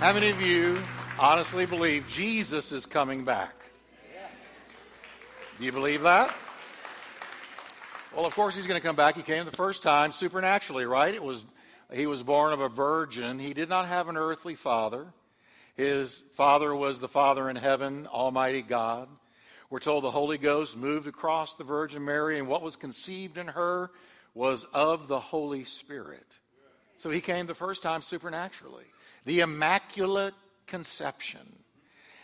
How many of you honestly believe Jesus is coming back? Do you believe that? Well, of course he's going to come back. He came the first time supernaturally, right? It was he was born of a virgin. He did not have an earthly father. His father was the Father in heaven, Almighty God. We're told the Holy Ghost moved across the Virgin Mary, and what was conceived in her was of the Holy Spirit. So he came the first time supernaturally. The Immaculate Conception.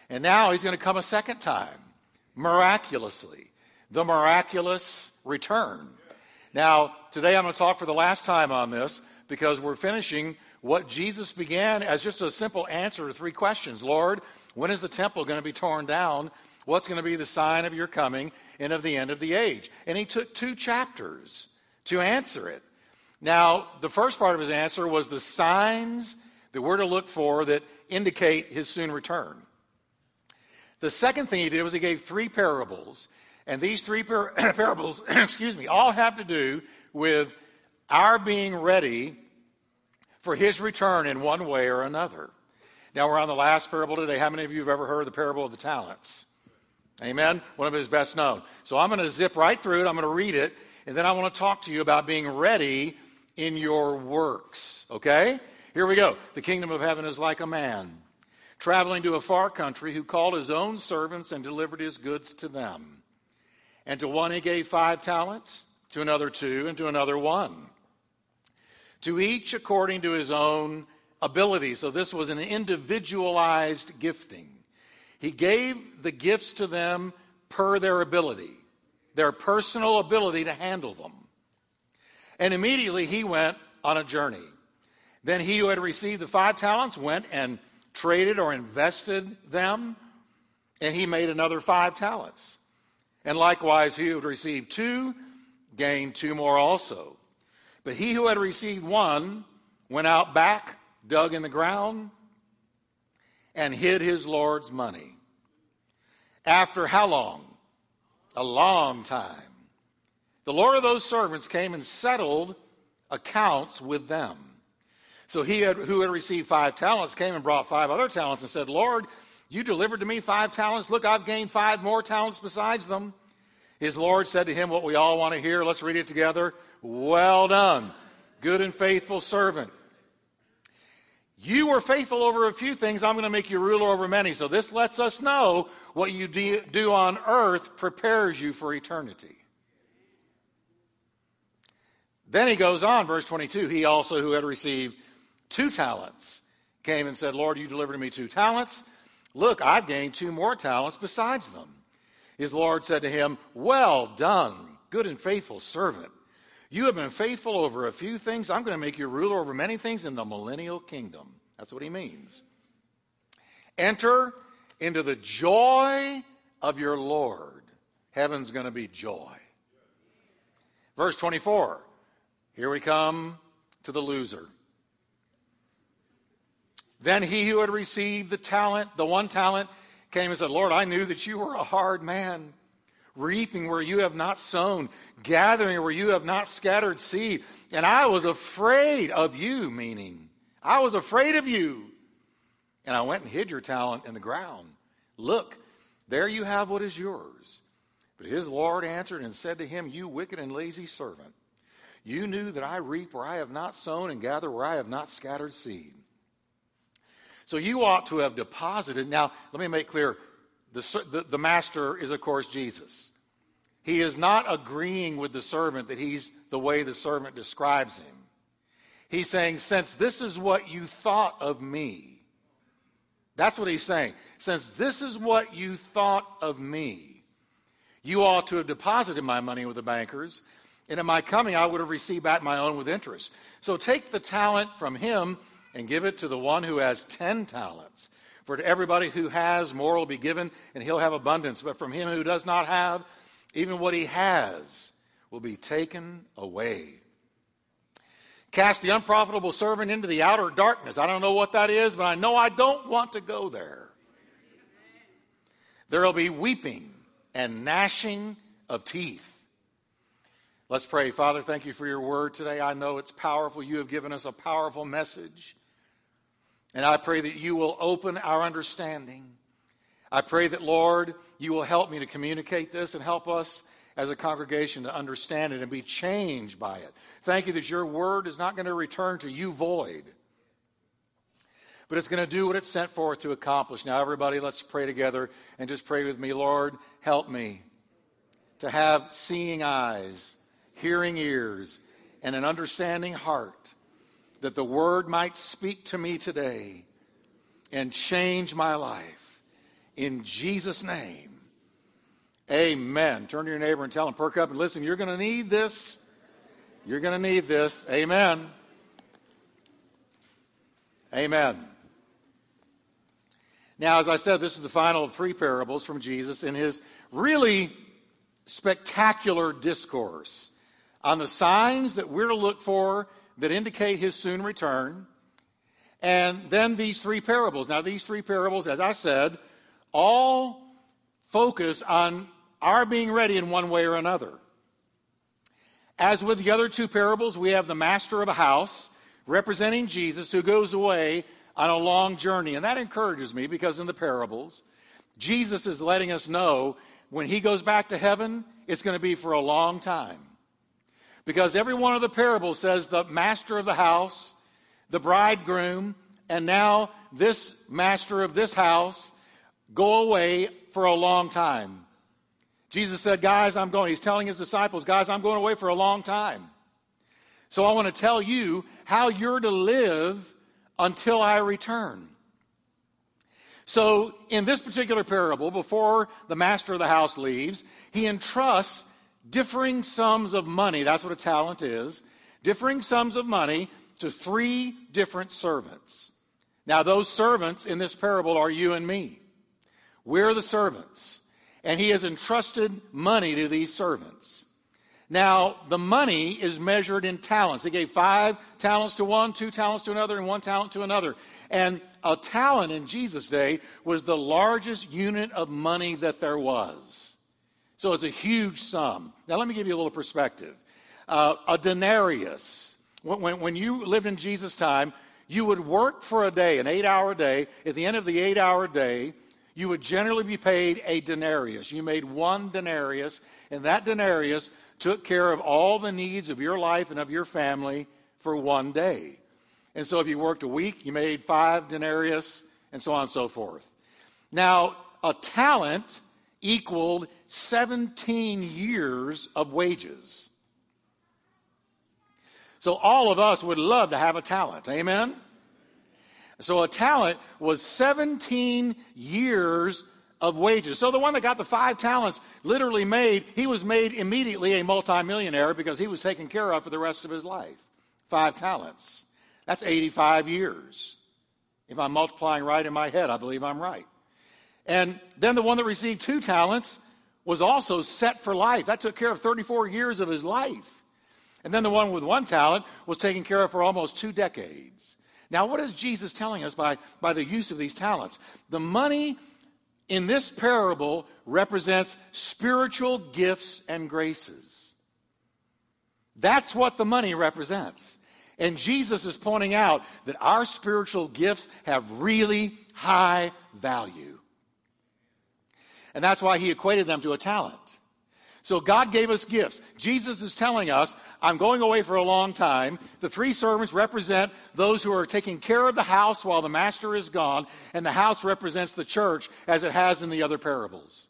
And now he's going to come a second time, miraculously. The miraculous return. Now, today I'm going to talk for the last time on this because we're finishing what Jesus began as just a simple answer to three questions. Lord, when is the temple going to be torn down? What's going to be the sign of your coming and of the end of the age? And he took two chapters to answer it. Now, the first part of his answer was the signs that we're to look for that indicate his soon return. The second thing he did was he gave three parables. And these three par- parables, excuse me, all have to do with our being ready for his return in one way or another. Now we're on the last parable today. How many of you have ever heard the parable of the talents? Amen. One of his best known. So I'm going to zip right through it. I'm going to read it. And then I want to talk to you about being ready in your works. Okay? Here we go. The kingdom of heaven is like a man traveling to a far country who called his own servants and delivered his goods to them. And to one he gave five talents, to another two, and to another one. To each according to his own ability. So this was an individualized gifting. He gave the gifts to them per their ability, their personal ability to handle them. And immediately he went on a journey. Then he who had received the five talents went and traded or invested them, and he made another five talents. And likewise, he who had received two gained two more also. But he who had received one went out back, dug in the ground, and hid his Lord's money. After how long? A long time. The Lord of those servants came and settled accounts with them. So he had, who had received five talents came and brought five other talents and said, Lord, you delivered to me five talents. Look, I've gained five more talents besides them. His Lord said to him what we all want to hear. Let's read it together. Well done, good and faithful servant. You were faithful over a few things. I'm going to make you ruler over many. So this lets us know what you do on earth prepares you for eternity. Then he goes on, verse 22. He also, who had received two talents, came and said, Lord, you delivered to me two talents. Look, I've gained two more talents besides them. His Lord said to him, Well done, good and faithful servant. You have been faithful over a few things. I'm going to make you ruler over many things in the millennial kingdom. That's what he means. Enter into the joy of your Lord. Heaven's going to be joy. Verse 24. Here we come to the loser. Then he who had received the talent, the one talent, came and said, Lord, I knew that you were a hard man reaping where you have not sown, gathering where you have not scattered seed. And I was afraid of you, meaning, I was afraid of you. And I went and hid your talent in the ground. Look, there you have what is yours. But his Lord answered and said to him, You wicked and lazy servant, you knew that I reap where I have not sown and gather where I have not scattered seed. So you ought to have deposited. Now, let me make clear the, the, the, master is, of course, Jesus. He is not agreeing with the servant that he's the way the servant describes him. He's saying, since this is what you thought of me, that's what he's saying. Since this is what you thought of me, you ought to have deposited my money with the bankers, and in my coming I would have received back my own with interest. So take the talent from him and give it to the one who has ten talents. For to everybody who has, more will be given, and he'll have abundance. But from him who does not have, even what he has will be taken away. Cast the unprofitable servant into the outer darkness. I don't know what that is, but I know I don't want to go there. There will be weeping and gnashing of teeth. Let's pray. Father, thank you for your word today. I know it's powerful. You have given us a powerful message. And I pray that you will open our understanding. I pray that, Lord, you will help me to communicate this and help us as a congregation to understand it and be changed by it. Thank you that your word is not going to return to you void, but it's going to do what it's sent forth to accomplish. Now, everybody, let's pray together and just pray with me. Lord, help me to have seeing eyes, hearing ears, and an understanding heart that the word might speak to me today and change my life. In Jesus' name. Amen. Turn to your neighbor and tell him, perk up and listen. You're going to need this. You're going to need this. Amen. Amen. Now, as I said, this is the final of three parables from Jesus in his really spectacular discourse on the signs that we're to look for that indicate his soon return. And then these three parables. Now, these three parables, as I said, all focus on our being ready in one way or another. As with the other two parables, we have the master of a house representing Jesus who goes away on a long journey. And that encourages me because in the parables, Jesus is letting us know when he goes back to heaven, it's going to be for a long time. Because every one of the parables says the master of the house, the bridegroom, and now this master of this house go away for a long time. Jesus said, Guys, I'm going. He's telling his disciples, Guys, I'm going away for a long time. So I want to tell you how you're to live until I return. So, in this particular parable, before the master of the house leaves, he entrusts differing sums of money. That's what a talent is. Differing sums of money to three different servants. Now, those servants in this parable are you and me. We're the servants and he has entrusted money to these servants. Now, the money is measured in talents. He gave five talents to one, two talents to another, and one talent to another. And a talent in Jesus' day was the largest unit of money that there was. So it's a huge sum. Now, let me give you a little perspective. Uh, a denarius, when, when you lived in Jesus' time, you would work for a day, an eight hour day. At the end of the eight hour day, you would generally be paid a denarius. You made one denarius, and that denarius took care of all the needs of your life and of your family for one day. And so if you worked a week, you made five denarius, and so on and so forth. Now, a talent equaled 17 years of wages. So all of us would love to have a talent. Amen? So a talent was 17 years of wages. So the one that got the five talents literally made, he was made immediately a multimillionaire because he was taken care of for the rest of his life. Five talents. That's 85 years. If I'm multiplying right in my head, I believe I'm right. And then the one that received two talents was also set for life. That took care of 34 years of his life. And then the one with one talent was taken care of for almost two decades. Now, what is Jesus telling us by, by the use of these talents? The money in this parable represents spiritual gifts and graces. That's what the money represents. And Jesus is pointing out that our spiritual gifts have really high value. And that's why he equated them to a talent. So God gave us gifts. Jesus is telling us, I'm going away for a long time. The three servants represent those who are taking care of the house while the master is gone, and the house represents the church as it has in the other parables.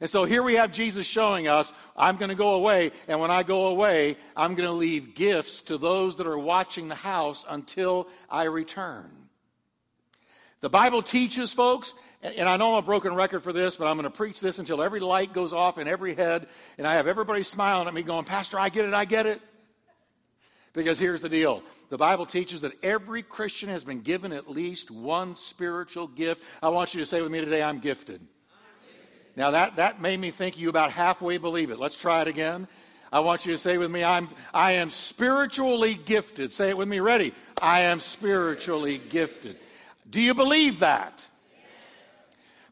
And so here we have Jesus showing us, I'm going to go away, and when I go away, I'm going to leave gifts to those that are watching the house until I return. The Bible teaches, folks, and I know I'm a broken record for this, but I'm going to preach this until every light goes off in every head, and I have everybody smiling at me going, Pastor, I get it, I get it. Because here's the deal the Bible teaches that every Christian has been given at least one spiritual gift. I want you to say with me today, I'm gifted. Now, that, that made me think you about halfway believe it. Let's try it again. I want you to say with me, I'm, I am spiritually gifted. Say it with me. Ready? I am spiritually gifted. Do you believe that?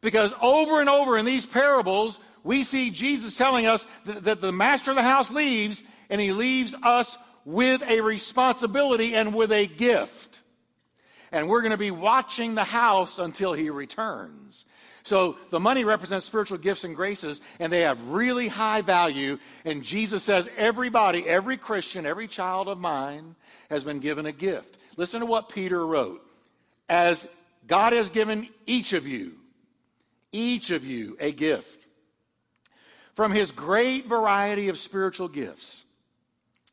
Because over and over in these parables, we see Jesus telling us that, that, the master of the house leaves, and he leaves us with a responsibility and with a gift. and we're going to be watching the house until he returns. So the money represents spiritual gifts and graces, and they have really high value. And Jesus says, everybody, every Christian, every child of mine has been given a gift. Listen to what Peter wrote. As God has given each of you, each of you, a gift from his great variety of spiritual gifts.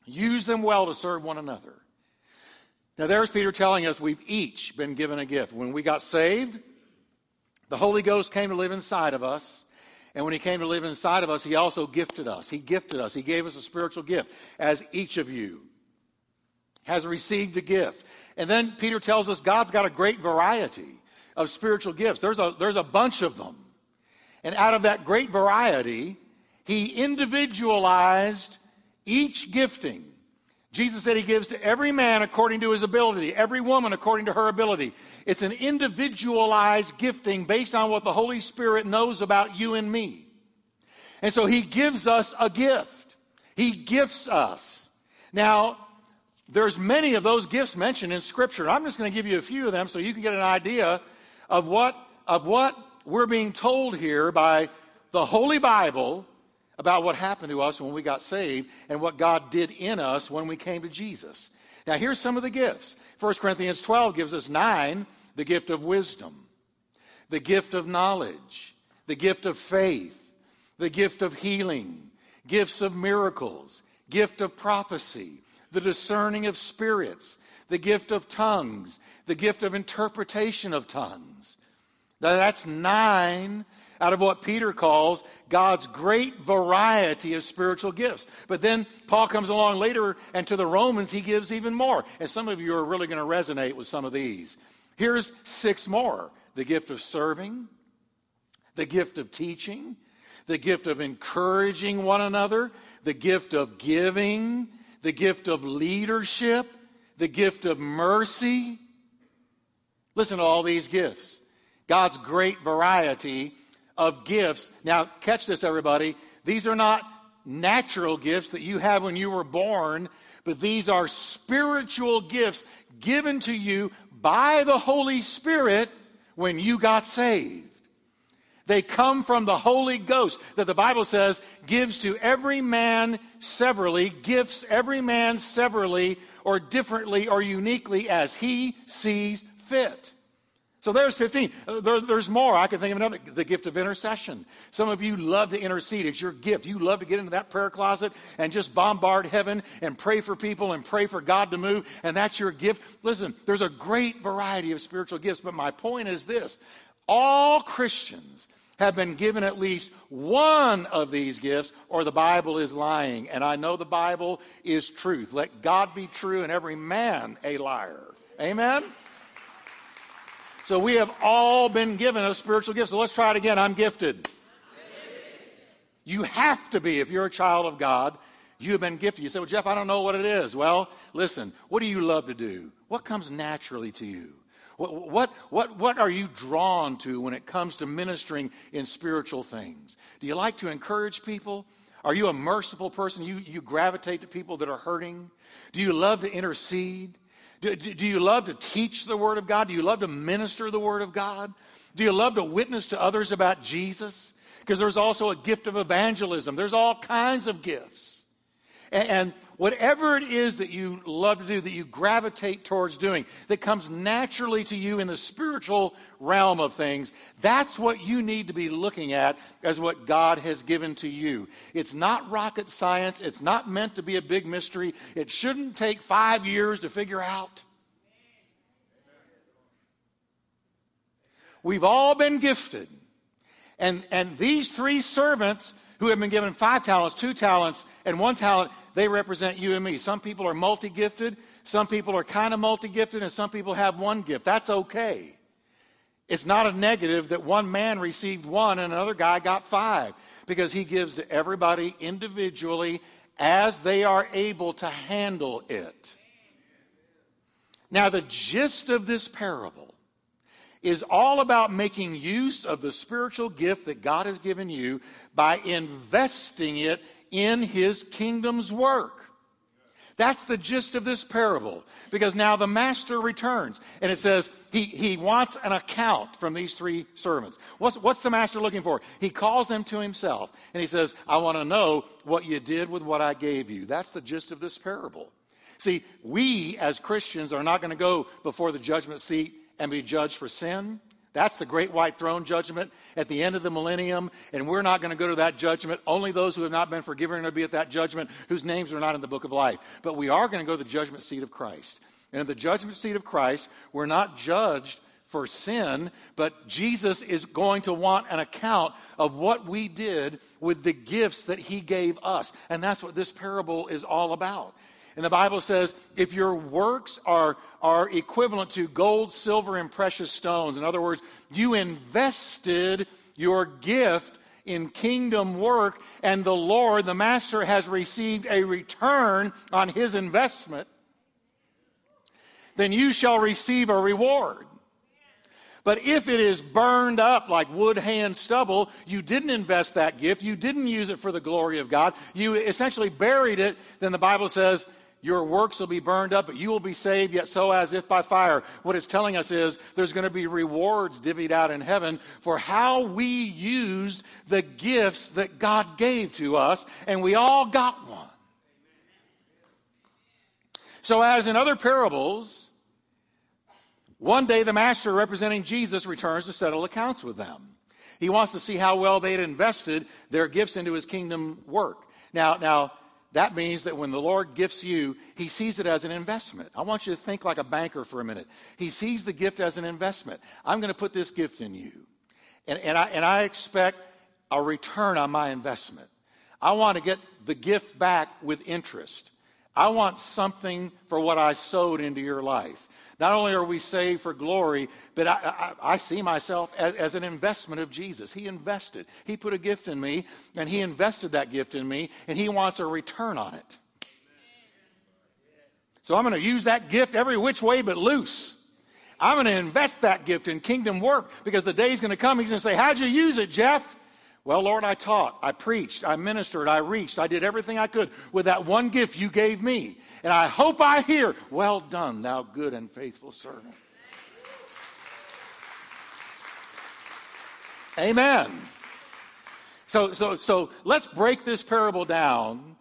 Use them well to serve one another. Now, there's Peter telling us we've each been given a gift. When we got saved, the Holy Ghost came to live inside of us. And when he came to live inside of us, he also gifted us. He gifted us. He gave us a spiritual gift, as each of you has received a gift. And then Peter tells us God's got a great variety of spiritual gifts. There's a, there's a bunch of them. And out of that great variety, he individualized each gifting. Jesus said he gives to every man according to his ability, every woman according to her ability. It's an individualized gifting based on what the Holy Spirit knows about you and me. And so he gives us a gift. He gifts us. Now, there's many of those gifts mentioned in Scripture. I'm just going to give you a few of them so you can get an idea of what, of what we're being told here by the Holy Bible about what happened to us when we got saved and what God did in us when we came to Jesus. Now, here's some of the gifts. 1 Corinthians 12 gives us nine the gift of wisdom, the gift of knowledge, the gift of faith, the gift of healing, gifts of miracles, gift of prophecy, the discerning of spirits, the gift of tongues, the gift of interpretation of tongues. Now, that's nine out of what Peter calls God's great variety of spiritual gifts. But then Paul comes along later, and to the Romans, he gives even more. And some of you are really going to resonate with some of these. Here's six more the gift of serving, the gift of teaching, the gift of encouraging one another, the gift of giving, the gift of leadership, the gift of mercy. Listen to all these gifts. God's great variety of gifts. Now, catch this, everybody. These are not natural gifts that you have when you were born, but these are spiritual gifts given to you by the Holy Spirit when you got saved. They come from the Holy Ghost that the Bible says gives to every man severally, gifts every man severally or differently or uniquely as he sees fit. So there's 15. Uh, there, there's more. I can think of another. The gift of intercession. Some of you love to intercede. It's your gift. You love to get into that prayer closet and just bombard heaven and pray for people and pray for God to move. And that's your gift. Listen, there's a great variety of spiritual gifts. But my point is this all Christians have been given at least one of these gifts, or the Bible is lying. And I know the Bible is truth. Let God be true and every man a liar. Amen? So we have all been given a spiritual gift. So let's try it again. I'm gifted. You have to be if you're a child of God. You have been gifted. You say, Well, Jeff, I don't know what it is. Well, listen, what do you love to do? What comes naturally to you? What, what, what, what are you drawn to when it comes to ministering in spiritual things? Do you like to encourage people? Are you a merciful person? You, you gravitate to people that are hurting? Do you love to intercede? Do, do, you love to teach the Word of God? Do you love to minister the Word of God? Do you love to witness to others about Jesus? Because there's also a gift of evangelism. There's all kinds of gifts. And, whatever it is that you love to do, that you gravitate towards doing, that comes naturally to you in the spiritual realm of things, that's what you need to be looking at as what God has given to you. It's not rocket science. It's not meant to be a big mystery. It shouldn't take five years to figure out. We've all been gifted. And, and these three servants who have been given five talents, two talents, and one talent, they represent you and me. Some people are multi gifted, some people are kind of multi gifted, and some people have one gift. That's okay. It's not a negative that one man received one and another guy got five because he gives to everybody individually as they are able to handle it. Now, the gist of this parable is all about making use of the spiritual gift that God has given you by investing it in his kingdom's work. That's the gist of this parable. Because now the master returns. And it says he, he wants an account from these three servants. What's, what's the master looking for? He calls them to himself. And he says, I want to know what you did with what I gave you. That's the gist of this parable. See, we as Christians are not going to go before the judgment seat and be judged for sin. That's the great white throne judgment at the end of the millennium, and we're not going to go to that judgment. Only those who have not been forgiven are going to be at that judgment, whose names are not in the book of life. But we are going to go to the judgment seat of Christ. And at the judgment seat of Christ, we're not judged for sin, but Jesus is going to want an account of what we did with the gifts that he gave us. And that's what this parable is all about. And the Bible says if your works are, are equivalent to gold, silver, and precious stones, in other words, you invested your gift in kingdom work, and the Lord, the Master, has received a return on his investment, then you shall receive a reward. But if it is burned up like wood, hay, and stubble, you didn't invest that gift, you didn't use it for the glory of God, you essentially buried it, then the Bible says your works will be burned up, but you will be saved, yet so as if by fire. What it's telling us is there's going to be rewards divvied out in heaven for how we used the gifts that God gave to us, and we all got one. So, as in other parables, one day the master representing Jesus returns to settle accounts with them. He wants to see how well they had invested their gifts into his kingdom work. Now, now, that means that when the Lord gifts you, He sees it as an investment. I want you to think like a banker for a minute. He sees the gift as an investment. I'm going to put this gift in you. And, and, I, and I expect a return on my investment. I want to get the gift back with interest. I want something for what I sowed into your life. Not only are we saved for glory, but I, I, I see myself as, as, an investment of Jesus. He invested. He put a gift in me, and He invested that gift in me, and He wants a return on it. So I'm going to use that gift every which way but loose. I'm going to invest that gift in kingdom work because the day's going to come. He's going to say, How'd you use it, Jeff? Well, Lord, I taught, I preached, I ministered, I reached, I did everything I could with that one gift you gave me. And I hope I hear, Well done, thou good and faithful servant. Amen. So, so, so let's break this parable down.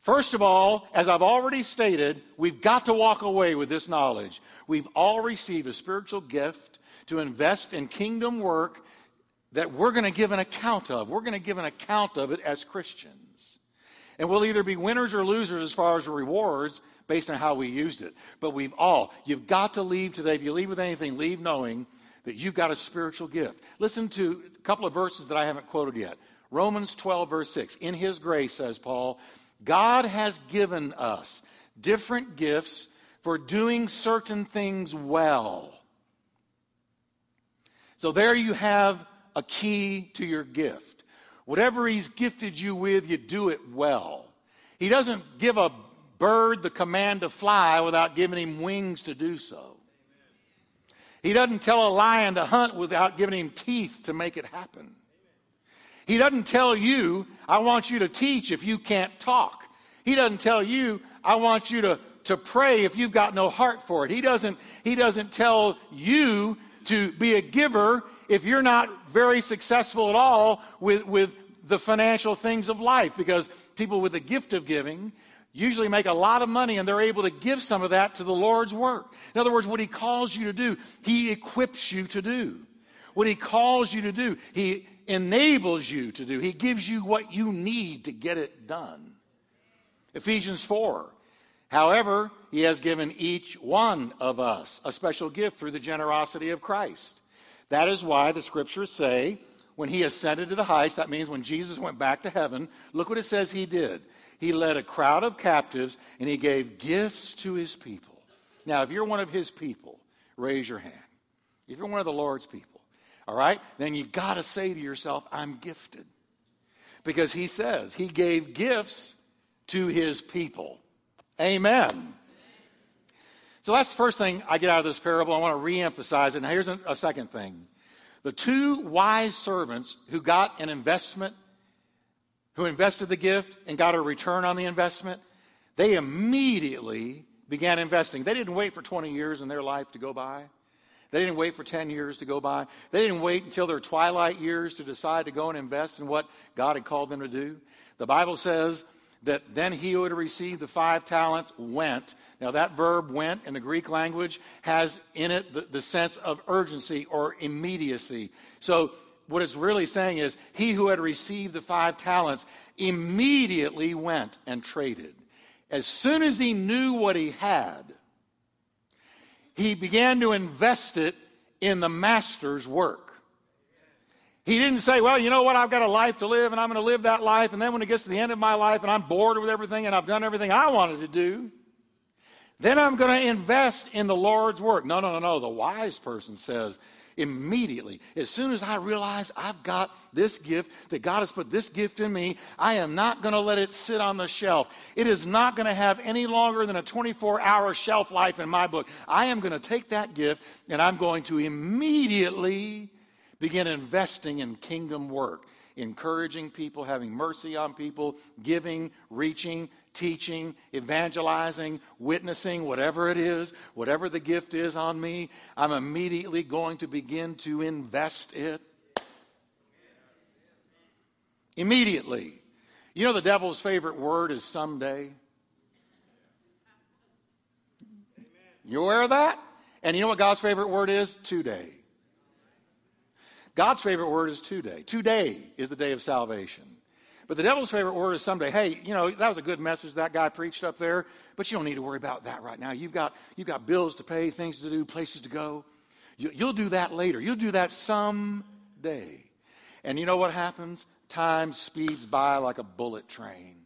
First of all, as I've already stated, we've got to walk away with this knowledge. We've all received a spiritual gift to invest in kingdom work that we're going to give an account of. We're going to give an account of it as Christians. And we'll either be winners or losers as far as rewards based on how we used it. But we've all, you've got to leave today. If you leave with anything, leave knowing that you've got a spiritual gift. Listen to a couple of verses that I haven't quoted yet. Romans 12, verse 6. In his grace, says Paul, God has given us different gifts for doing certain things well. So there you have a key to your gift. Whatever He's gifted you with, you do it well. He doesn't give a bird the command to fly without giving him wings to do so. He doesn't tell a lion to hunt without giving him teeth to make it happen. He doesn't tell you, I want you to teach if you can't talk. He doesn't tell you, I want you to, to pray if you've got no heart for it. He doesn't, he doesn't tell you to be a giver if you're not very successful at all with, with the financial things of life because people with the gift of giving usually make a lot of money and they're able to give some of that to the Lord's work. In other words, what He calls you to do, He equips you to do. What He calls you to do, He enables you to do. He gives you what you need to get it done. Ephesians 4. However, He has given each one of us a special gift through the generosity of Christ. That is why the scriptures say when he ascended to the heights, that means when Jesus went back to heaven, look what it says he did. He led a crowd of captives and he gave gifts to his people. Now, if you're one of his people, raise your hand. If you're one of the Lord's people, all right, then you got to say to yourself, I'm gifted. Because he says he gave gifts to his people. Amen. So that's the first thing I get out of this parable. I want to reemphasize it. Now, here's a second thing. The two wise servants who got an investment, who invested the gift and got a return on the investment, they immediately began investing. They didn't wait for 20 years in their life to go by. They didn't wait for 10 years to go by. They didn't wait until their twilight years to decide to go and invest in what God had called them to do. The Bible says that then he who had received the five talents went. Now, that verb went in the Greek language has in it the, the sense of urgency or immediacy. So, what it's really saying is he who had received the five talents immediately went and traded. As soon as he knew what he had, he began to invest it in the master's work. He didn't say, well, you know what, I've got a life to live and I'm going to live that life. And then when it gets to the end of my life and I'm bored with everything and I've done everything I wanted to do, then I'm going to invest in the Lord's work. No, no, no, no. The wise person says, immediately. As soon as I realize I've got this gift, that God has put this gift in me, I am not going to let it sit on the shelf. It is not going to have any longer than a 24 hour shelf life in my book. I am going to take that gift and I'm going to immediately begin investing in kingdom work encouraging people, having mercy on people, giving, reaching, teaching, evangelizing, witnessing, whatever it is, whatever the gift is on me, I'm immediately going to begin to invest it. Immediately. You know, the devil's favorite word is someday. You aware of that? And you know what God's favorite word is? Today. God's favorite word is today. Today is the day of salvation. But the devil's favorite word is someday. Hey, you know, that was a good message that guy preached up there, but you don't need to worry about that right now. You've got, you've got bills to pay, things to do, places to go. You, you'll do that later. You'll do that someday. And you know what happens? Time speeds by like a bullet train.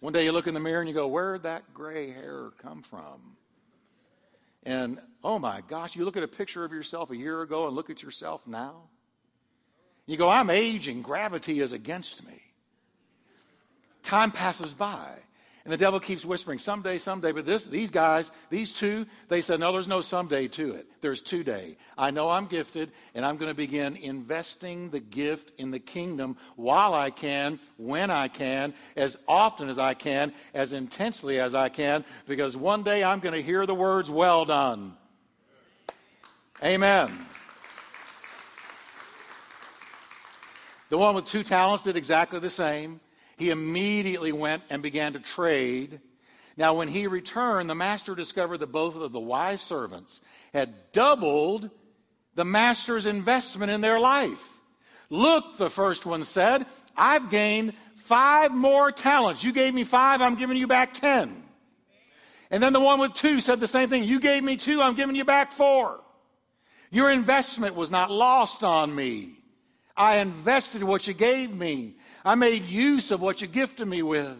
One day you look in the mirror and you go, Where'd that gray hair come from? And oh my gosh, you look at a picture of yourself a year ago and look at yourself now. You go, I'm aging. Gravity is against me. Time passes by. And the devil keeps whispering, someday, someday. But this, these guys, these two, they said, no, there's no someday to it. There's today. I know I'm gifted, and I'm going to begin investing the gift in the kingdom while I can, when I can, as often as I can, as intensely as I can, because one day I'm going to hear the words, well done. Amen. The one with two talents did exactly the same. He immediately went and began to trade. Now, when he returned, the master discovered that both of the wise servants had doubled the master's investment in their life. Look, the first one said, I've gained five more talents. You gave me five, I'm giving you back ten. And then the one with two said the same thing. You gave me two, I'm giving you back four. Your investment was not lost on me. I invested what you gave me. I made use of what you gifted me with.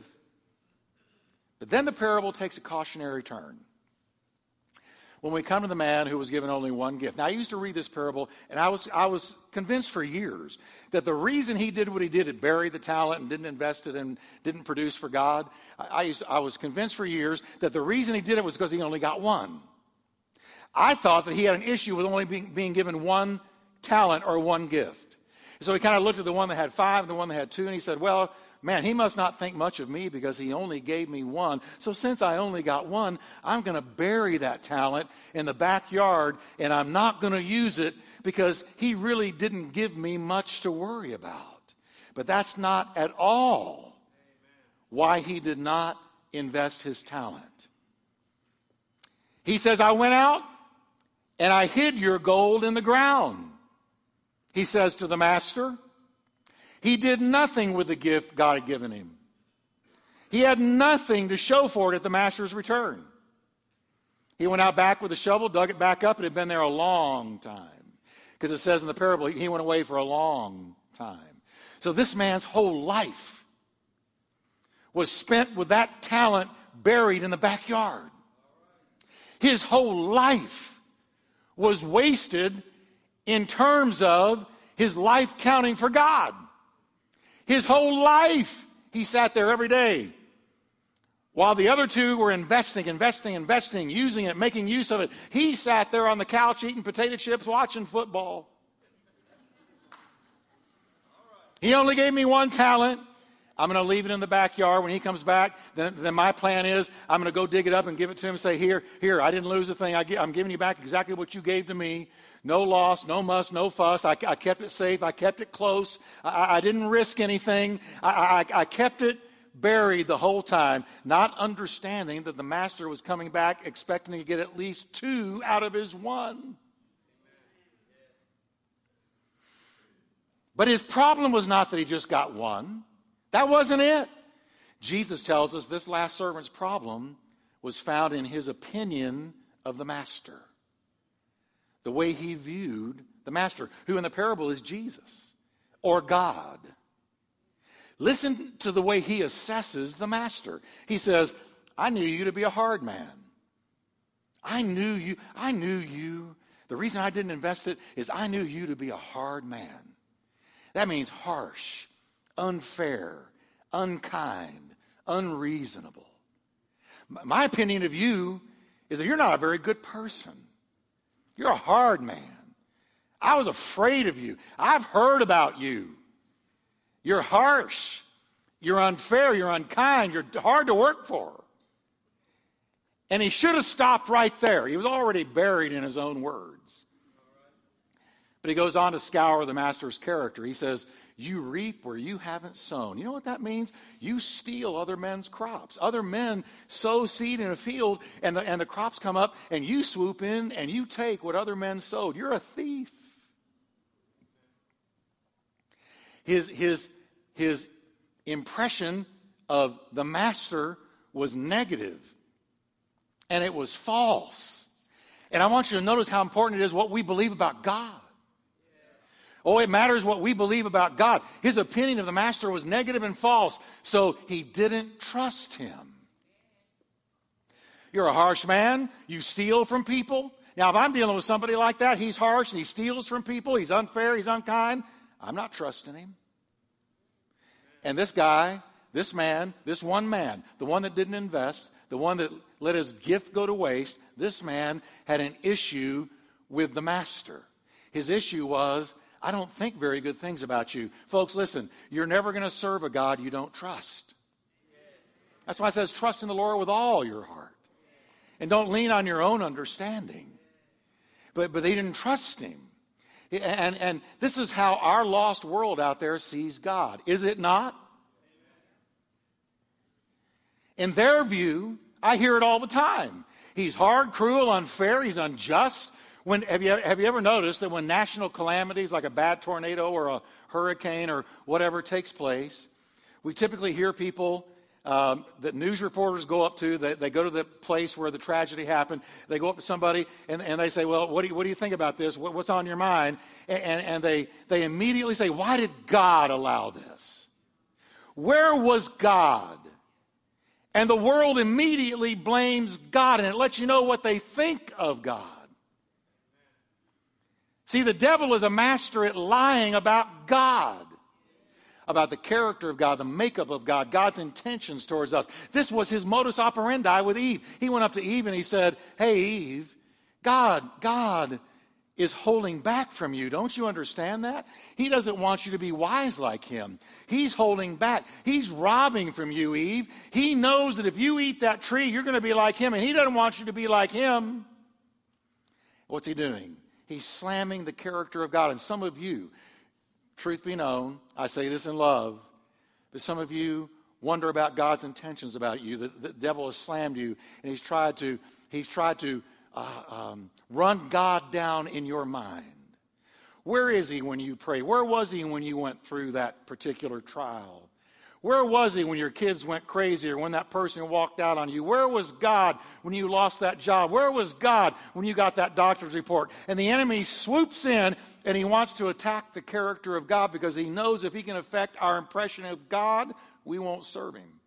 But then the parable takes a cautionary turn. When we come to the man who was given only one gift. Now, I used to read this parable, and I was, I was convinced for years that the reason he did what he did, it buried the talent and didn't invest it and didn't produce for God. I, I, used, I was convinced for years that the reason he did it was because he only got one. I thought that he had an issue with only being, being given one talent or one gift. So he kind of looked at the one that had five and the one that had two, and he said, Well, man, he must not think much of me because he only gave me one. So since I only got one, I'm going to bury that talent in the backyard and I'm not going to use it because he really didn't give me much to worry about. But that's not at all why he did not invest his talent. He says, I went out and I hid your gold in the ground. He says to the master, he did nothing with the gift God had given him. He had nothing to show for it at the master's return. He went out back with a shovel, dug it back up. It had been there a long time. Because it says in the parable, he went away for a long time. So this man's whole life was spent with that talent buried in the backyard. His whole life was wasted in terms of his life counting for God. His whole life, he sat there every day. While the other two were investing, investing, investing, using it, making use of it, he sat there on the couch eating potato chips, watching football. He only gave me one talent. I'm going to leave it in the backyard. When he comes back, then, then my plan is I'm going to go dig it up and give it to him and say, Here, here, I didn't lose a thing. I, am giving you back exactly what you gave to me. No loss, no muss, no fuss. I, I kept it safe. I kept it close. I, I didn't risk anything. I, I kept it buried the whole time, not understanding that the master was coming back expecting to get at least two out of his one. But his problem was not that he just got one. That wasn't it. Jesus tells us this last servant's problem was found in his opinion of the master. The way he viewed the master, who in the parable is Jesus or God. Listen to the way he assesses the master. He says, I knew you to be a hard man. I knew you. I knew you. The reason I didn't invest it is I knew you to be a hard man. That means harsh, unfair, unkind, unreasonable. My opinion of you is that you're not a very good person. You're a hard man. I was afraid of you. I've heard about you. You're harsh. You're unfair. You're unkind. You're hard to work for. And he should have stopped right there. He was already buried in his own words. But he goes on to scour the master's character. He says, You reap where you haven't sown. You know what that means? You steal other men's crops. Other men sow seed in a field, and the, and the crops come up, and you swoop in and you take what other men sowed. You're a thief. His, his, his impression of the master was negative, and it was false. And I want you to notice how important it is what we believe about God. Oh, it matters what we believe about God. His opinion of the master was negative and false, so he didn't trust him. You're a harsh man. You steal from people. Now, if I'm dealing with somebody like that, he's harsh and he steals from people, he's unfair, he's unkind. I'm not trusting him. And this guy, this man, this one man, the one that didn't invest, the one that let his gift go to waste, this man had an issue with the master. His issue was I don't think very good things about you. Folks, listen, you're never going to serve a God you don't trust. That's why it says, trust in the Lord with all your heart. And don't lean on your own understanding. But, but they didn't trust him. And, and this is how our lost world out there sees God. Is it not? In their view, I hear it all the time. He's hard, cruel, unfair, he's unjust, when, have, you, have you ever noticed that when national calamities like a bad tornado or a hurricane or whatever takes place, we typically hear people um, that news reporters go up to, they, they, go to the place where the tragedy happened. They go up to somebody and, and they say, Well, what do, you, what do you think about this? What, what's on your mind? And, and, and they, they immediately say, Why did God allow this? Where was God? And the world immediately blames God, and it lets you know what they think of God. See, the devil is a master at lying about God, about the character of God, the makeup of God, God's intentions towards us. This was his modus operandi with Eve. He went up to Eve and he said, Hey, Eve, God, God is holding back from you. Don't you understand that? He doesn't want you to be wise like him. He's holding back. He's robbing from you, Eve. He knows that if you eat that tree, you're going to be like him, and he doesn't want you to be like him. What's he doing? He's slamming the character of God. And some of you, truth be known, I say this in love, but some of you wonder about God's intentions about you. The, the devil has slammed you, and he's tried to, he's tried to uh, um, run God down in your mind. Where is he when you pray? Where was he when you went through that particular trial? Where was he when your kids went crazy or when that person walked out on you? Where was God when you lost that job? Where was God when you got that doctor's report? And the enemy swoops in and he wants to attack the character of God because he knows if he can affect our impression of God, we won't serve him.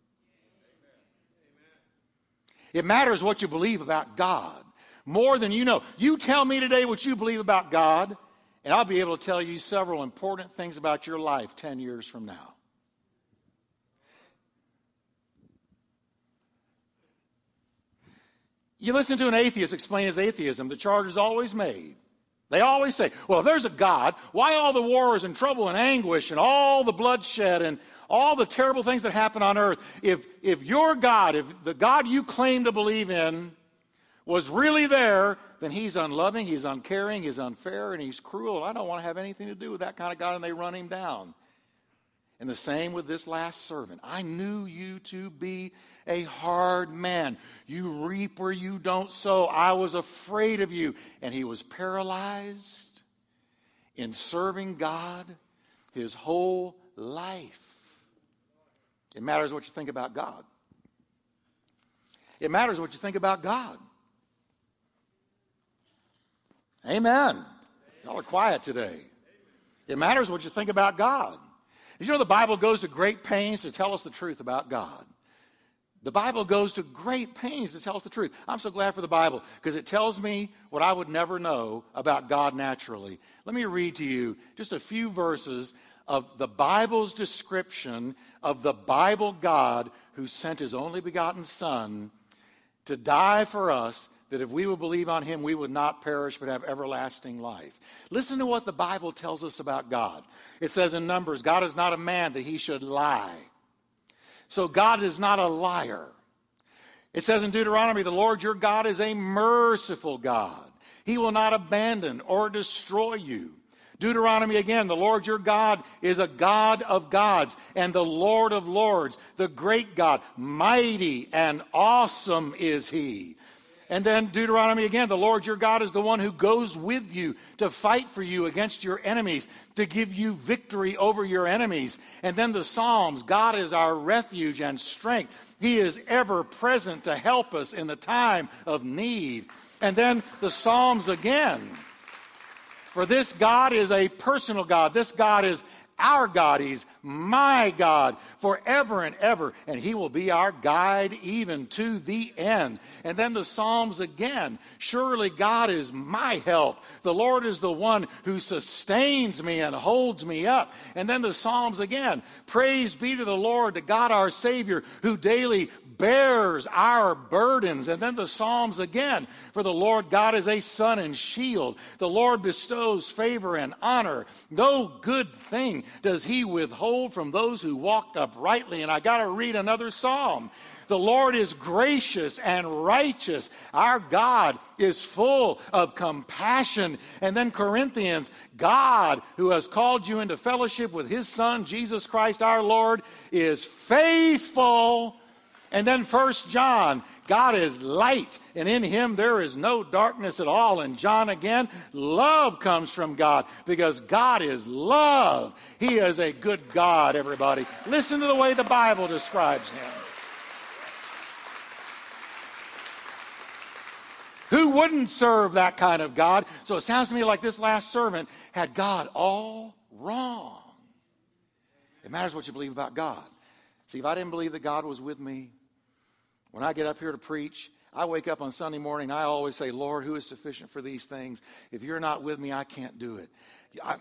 It matters what you believe about God more than you know. You tell me today what you believe about God, and I'll be able to tell you several important things about your life 10 years from now. You listen to an atheist explain his atheism, the charge is always made. They always say, well, if there's a God, why all the wars and trouble and anguish and all the bloodshed and all the terrible things that happen on earth, if, if your God, if the God you claim to believe in was really there, then he's unloving, he's uncaring, he's unfair, and he's cruel. I don't want to have anything to do with that kind of God, and they run him down. And the same with this last servant. I knew you to be a hard man. You reap where you don't sow. I was afraid of you. And he was paralyzed in serving God his whole life. It matters what you think about God. It matters what you think about God. Amen. Y'all are quiet today. It matters what you think about God. Did you know the Bible goes to great pains to tell us the truth about God? The Bible goes to great pains to tell us the truth. I'm so glad for the Bible because it tells me what I would never know about God naturally. Let me read to you just a few verses of the Bible's description of the Bible God who sent his only begotten Son to die for us that if we would believe on him, we would not perish but have everlasting life. Listen to what the Bible tells us about God. It says in Numbers, God is not a man that he should lie. So God is not a liar. It says in Deuteronomy, the Lord your God is a merciful God. He will not abandon or destroy you. Deuteronomy again, the Lord your God is a God of gods and the Lord of lords, the great God. Mighty and awesome is he. And then Deuteronomy again, the Lord your God is the one who goes with you to fight for you against your enemies, to give you victory over your enemies. And then the Psalms, God is our refuge and strength. He is ever present to help us in the time of need. And then the Psalms again. For this God is a personal God. This God is our God. He's my God forever and ever. And He will be our guide even to the end. And then the Psalms again. Surely God is my help. The Lord is the one who sustains me and holds me up. And then the Psalms again. Praise be to the Lord, to God our Savior, who daily bears our burdens. And then the Psalms again. For the Lord God is a sun and shield. The Lord bestows favor and honor. No good thing does he withhold from those who walk uprightly. And I got to read another Psalm. The Lord is gracious and righteous. Our God is full of compassion. And then Corinthians, God, who has called you into fellowship with his Son, Jesus Christ our Lord, is faithful and then First John, God is light, and in him there is no darkness at all. And John again, love comes from God because God is love. He is a good God, everybody. Listen to the way the Bible describes him. Who wouldn't serve that kind of God? So it sounds to me like this last servant had God all wrong. It matters what you believe about God. See, if I didn't believe that God was with me, when I get up here to preach, I wake up on Sunday morning, I always say, Lord, who is sufficient for these things? If you're not with me, I can't do it.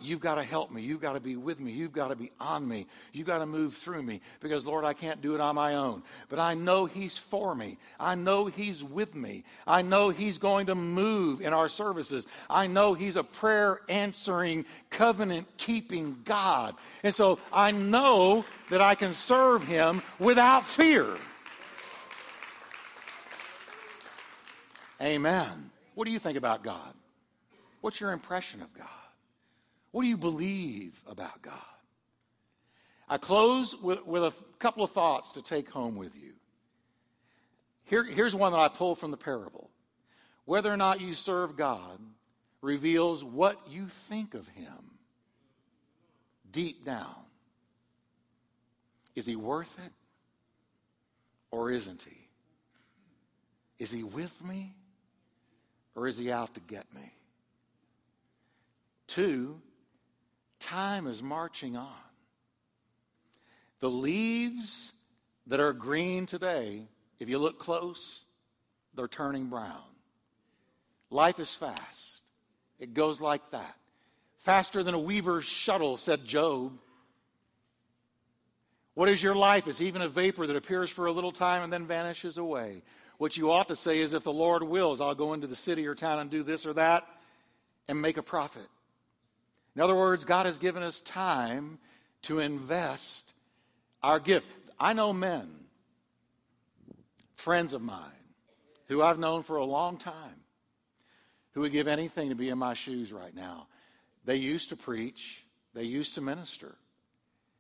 You've got to help me. You've got to be with me. You've got to be on me. You've got to move through me because, Lord, I can't do it on my own. But I know He's for me. I know He's with me. I know He's going to move in our services. I know He's a prayer answering, covenant keeping God. And so I know that I can serve Him without fear. Amen. What do you think about God? What's your impression of God? What do you believe about God? I close with, with a couple of thoughts to take home with you. Here, here's one that I pulled from the parable. Whether or not you serve God reveals what you think of Him deep down. Is He worth it or isn't He? Is He with me or is he out to get me? Two, time is marching on. The leaves that are green today, if you look close, they're turning brown. Life is fast. It goes like that. Faster than a weaver's shuttle, said Job. What is your life? It's even a vapor that appears for a little time and then vanishes away. What you ought to say is, if the Lord wills, I'll go into the city or town and do this or that and make a profit. In other words, God has given us time to invest Our gift. I know men, friends of mine, who I've known for a long time, who would give anything to be in my shoes right now. They used to preach, they used to minister.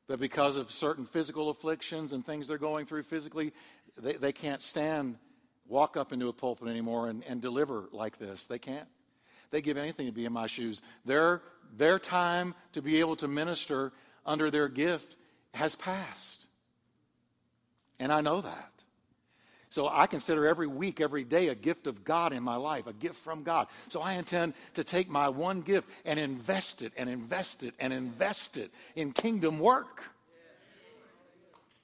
But because of certain physical afflictions and things they're going through physically, they, they can't stand, walk up into a pulpit anymore and, and deliver like this. They can't. They give anything to be in my shoes. Their, their time to be able to minister under their gift has passed. And I know that. So I consider every week, every day a gift of God in my life, a gift from God. So I intend to take my one gift and invest it and invest it and invest it in kingdom work.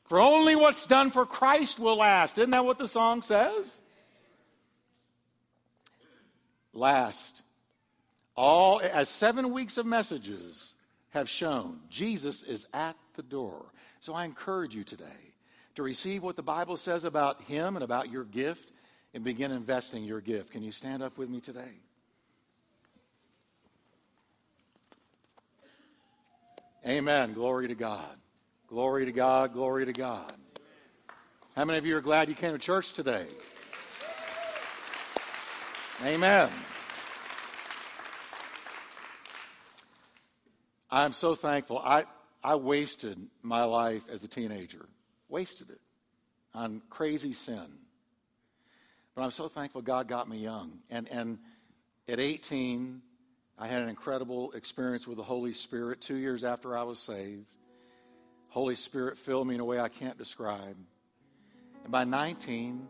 For only what's done for Christ will last. Isn't that what the song says? Last. All as seven weeks of messages have shown, Jesus is at the door. So I encourage you today to receive what the Bible says about Him and about your gift and begin investing your gift. Can you stand up with me today? Amen. Glory to God. Glory to God. Glory to God. How many of you are glad you came to church today? Amen. I'm so thankful. I, I wasted my life as a teenager wasted it on crazy sin. But I'm so thankful God got me young. And, and at 18, I had an incredible experience with the Holy Spirit two years after I was saved. Holy Spirit filled me in a way I can't describe. And by 19,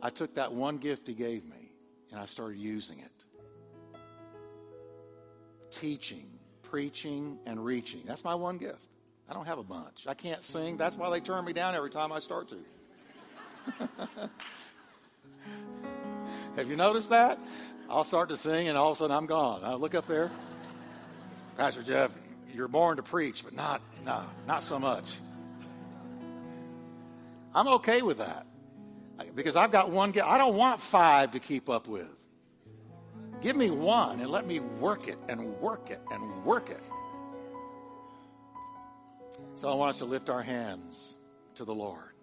I took that one gift He gave me and I started using it. Teaching, preaching, and reaching. That's my one gift. I don't have a bunch. I can't sing. That's why they turn me down every time I start to. have you noticed that? I'll start to sing and all of a sudden I'm gone. I look up there. Pastor Jeff, you're born to preach, but not, no, not so much. I'm okay with that because I've got one. Gift. I don't want five to keep up with. Give me one and let me work it and work it and work it. So I want us to lift our hands to the Lord.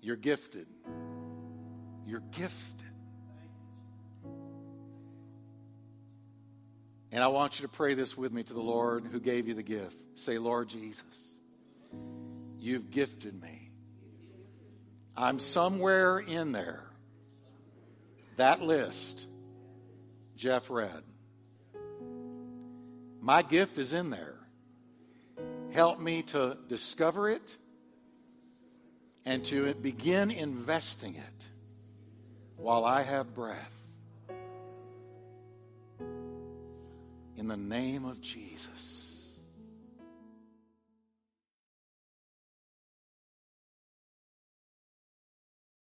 You're gifted. You're gifted. And I want you to pray this with me to the Lord who gave you the gift. Say, Lord Jesus, you've gifted me. I'm somewhere in there. That list Jeff read. My gift is in there. Help me to discover it and to begin investing it while I have breath. In the name of Jesus.